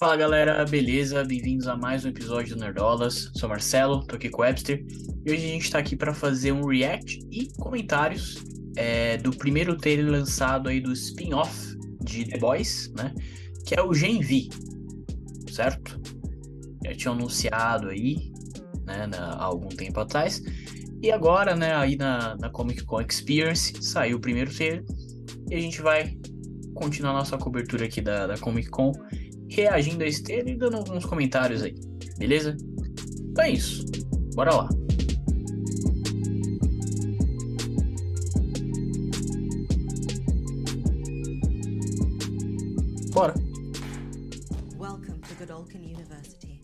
Fala galera, beleza? Bem-vindos a mais um episódio do Nerdolas. Sou Marcelo, tô aqui com o Webster e hoje a gente tá aqui para fazer um react e comentários é, do primeiro trailer lançado aí do spin-off de The Boys, né? Que é o Gen V, certo? Já tinha anunciado aí, né, há algum tempo atrás. E agora, né, aí na, na Comic Con Experience saiu o primeiro trailer e a gente vai continuar nossa cobertura aqui da, da Comic Con, reagindo a esse trailer e dando alguns comentários aí, beleza? Então é isso, bora lá. Bora. Welcome to Godolphin University.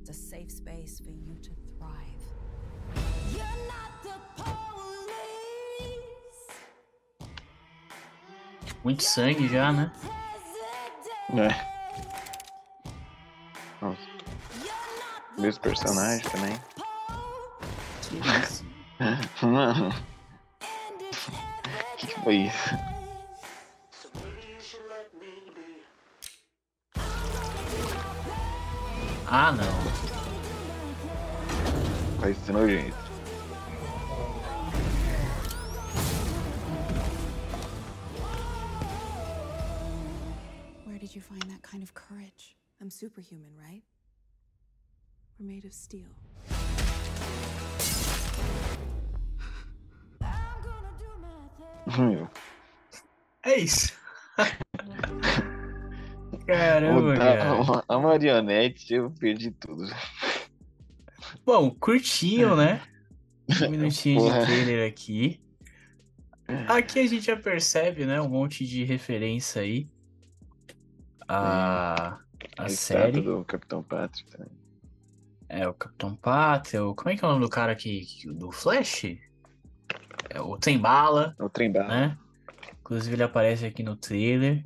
It's a safe space for you to thrive. You're not the police. Muito sangue já, né? É. Nossa, meus personagens também. Que isso? Mano, o que, que foi isso? Ah, não. Vai ser nojento. Kind of courage? I'm superhuman, right? We're made of steel. É isso. Caramba, cara. a, marionete, eu perdi tudo. Bom, curtinho, né? Um minutinho de Porra. trailer aqui. Aqui a gente já percebe, né? Um monte de referência aí. A, a A série. estátua do Capitão Patrick também. É o Capitão Pátria. o- Como é que é o nome do cara que- do Flash? É o Tem Bala, O trem bala. né? Inclusive ele aparece aqui no trailer.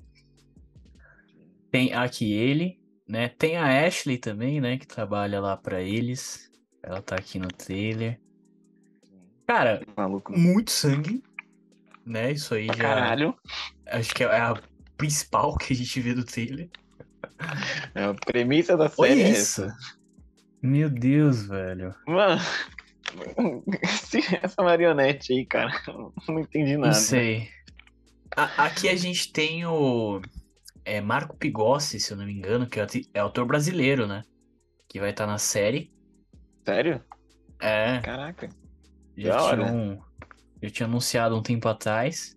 Tem aqui ele, né? Tem a Ashley também, né? Que trabalha lá pra eles. Ela tá aqui no trailer. Cara, Maluco. muito sangue, né? Isso aí Pra já. caralho. Acho que é a principal que a gente vê do trailer. É a premissa da Olha série é isso! essa. Meu Deus, velho. Mano, essa marionete aí, cara, não entendi Não nada. sei. A- aqui a gente tem o é, Marco Pigossi, se eu não me engano, que é, é autor brasileiro, né? Que vai estar na série. Sério? É, Caraca. já da hora. tinham, já tinha anunciado um tempo atrás.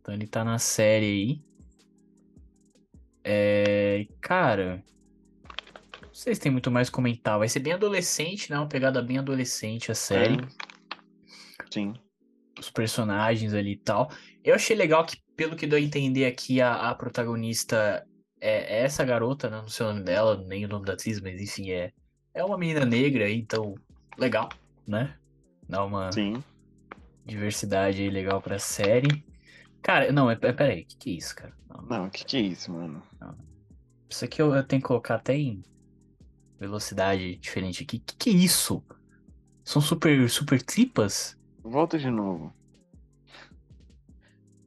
Então ele tá na série aí. É, cara, não sei se tem muito mais comentar. Vai ser bem adolescente, né? Uma pegada bem adolescente a série. É. Sim. os personagens ali e tal. Eu achei legal que, pelo que deu a entender aqui, a, a protagonista é, é essa garota, né? Não sei o nome dela, nem o nome da atriz, mas enfim, é, é uma menina negra então, legal, né? Dá uma Sim. diversidade aí legal pra série. Cara, não, é, é, peraí, o que, que é isso, cara? Não, Não, o que que é isso, mano? isso aqui eu, eu tenho que colocar até em velocidade diferente aqui. O que, que é isso? São super, super tripas? Volta de novo.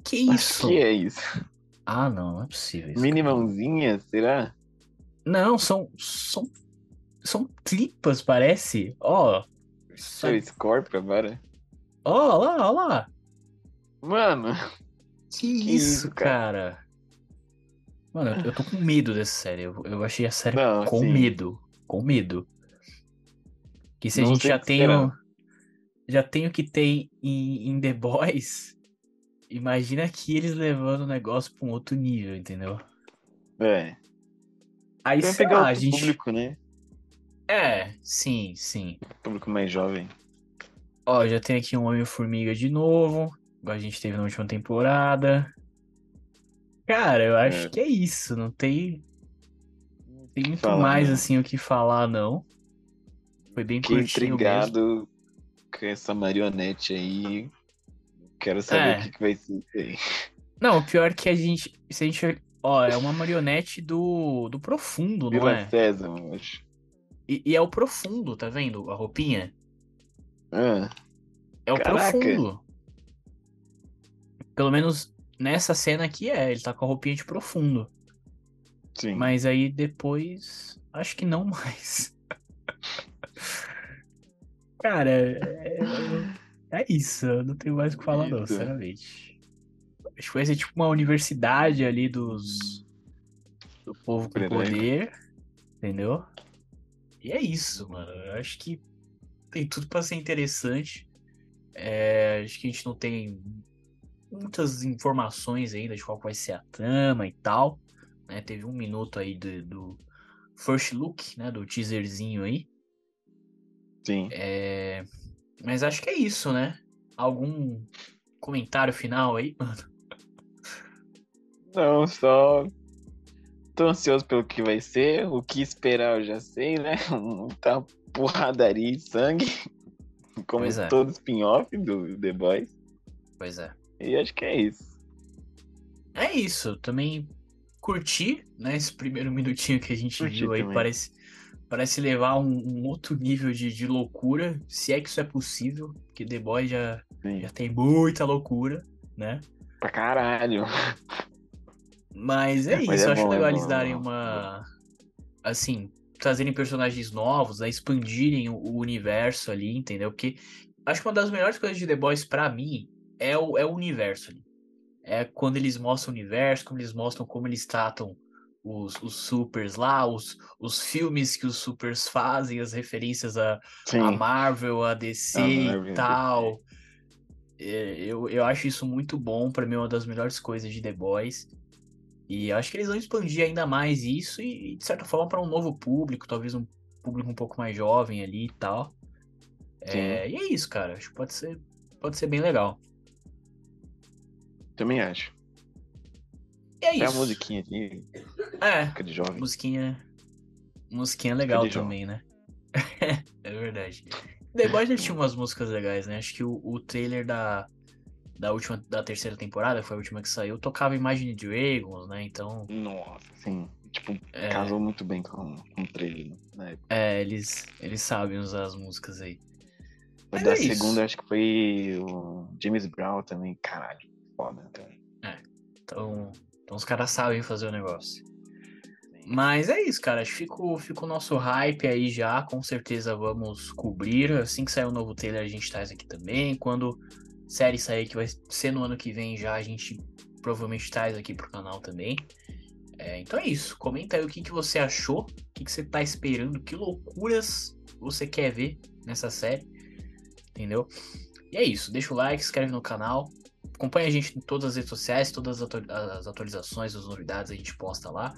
Que isso? que é isso. Ah, não, não é possível isso. Mini cara. mãozinha, será? Não, são. São, são tripas, parece. Ó. Seu Scorpio agora? Ó, lá, ó lá. Mano, Que, Que isso, isso, cara. Mano, eu, tô com medo dessa série. Eu, eu achei a série Não, com sim. medo. Com medo. Que se a Não gente já que tem o. Já tem o que tem em, em The Boys. Imagina aqui eles levando o negócio pra um outro nível, entendeu? é. Aí, sei pegar lá, a gente. público, né? É, sim, sim. Público mais jovem. Ó, já tem aqui um Homem-Formiga de novo, igual a gente teve na última temporada. Cara, eu acho É. que é isso, não tem, não tem muito mais né? assim o que falar, não. Foi bem Fiquei curtinho mesmo. intrigado com essa marionete aí. Quero saber É. o que, que vai ser isso aí. Não, o pior é que a gente, se a gente, ó, é uma marionete do, do profundo, não Vila é? César, eu acho. E, e é o profundo, tá vendo? A roupinha. Ah, É o Caraca. profundo. Pelo menos nessa cena aqui é, ele tá com a roupinha de profundo. Sim. Mas aí depois, acho que não mais. Cara, é, é isso. Eu não tenho mais o que falar, não, Isso. sinceramente. Acho que vai ser tipo uma universidade ali dos. Do povo com poder. Entendeu? E é isso, mano. Eu acho que tem tudo pra ser interessante. É, acho que a gente não tem muitas informações ainda de qual vai ser a trama e tal. né? Teve um minuto aí do, do first look, né? Do teaserzinho aí. Sim. É, Mas acho que é isso, né? Algum comentário final aí, mano? Não, só. Tô ansioso pelo que vai ser. O que esperar eu já sei, né? Muita porradaria e sangue. Como Pois é. todo spin-off do The Boys. Pois é. E acho que é isso. É isso, também curti, né, esse primeiro minutinho que a gente Curti viu aí, também. parece, parece levar um, um outro nível de, de loucura, se é que isso é possível, porque The Boys já, Sim. já tem muita loucura, né? Pra caralho. Mas é Mas isso, é eu acho bom, é legal bom, eles é darem bom. uma, assim, trazerem personagens novos, né, expandirem o, o universo ali, entendeu? Porque acho que uma das melhores coisas de The Boys pra mim é o, é o universo ali. É quando eles mostram o universo, como eles mostram como eles tratam os, os supers lá, os, os filmes que os supers fazem, as referências a, a Marvel, a DC A e Marvel, tal. É, eu, eu acho isso muito bom, pra mim é uma das melhores coisas de The Boys. E acho que eles vão expandir ainda mais isso e, de certa forma, para um novo público, talvez um público um pouco mais jovem ali e tal. É, e é isso, cara. Acho que pode ser, pode ser bem legal. Também acho. E é Tem a isso. musiquinha aqui, É, de jovem. musiquinha. Musiquinha legal de também, né? é verdade. The Boys já tinha umas músicas legais, né? Acho que o, o trailer da, da última, da terceira temporada, que foi a última que saiu, tocava Imagine Dragons, né? Então, Nossa, sim. Tipo, É. casou muito bem com, com o trailer, né? é, eles, eles sabem usar as músicas aí. O Mas da é isso. segunda, acho que foi o James Brown também, caralho. Foda também. Então, então os caras sabem fazer o negócio. Mas é isso, cara. Fica, o- fica o nosso hype aí já. Com certeza vamos cobrir. Assim que sair o novo trailer, a gente traz aqui também. Quando série sair, que vai ser no ano que vem já, a gente provavelmente traz aqui pro canal também. É, então é isso. Comenta aí o que, que você achou. O que, que você tá esperando. Que loucuras você quer ver nessa série. Entendeu? E é isso. Deixa o like, se inscreve no canal. Acompanha a gente em todas as redes sociais, todas as atu- as atualizações, as novidades a gente posta lá.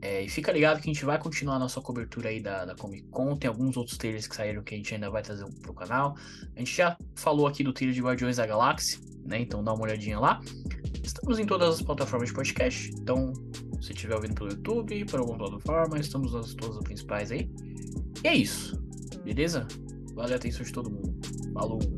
É, e fica ligado que a gente vai continuar a nossa cobertura aí da, da Comic Con. Tem alguns outros trailers que saíram que a gente ainda vai trazer pro canal. A gente já falou aqui do trailer de Guardiões da Galáxia, né? Então dá uma olhadinha lá. Estamos em todas as plataformas de podcast. Então, se estiver ouvindo pelo YouTube, por alguma plataforma, estamos nas todas as principais aí. E é isso. Beleza? Valeu a atenção de todo mundo. Falou!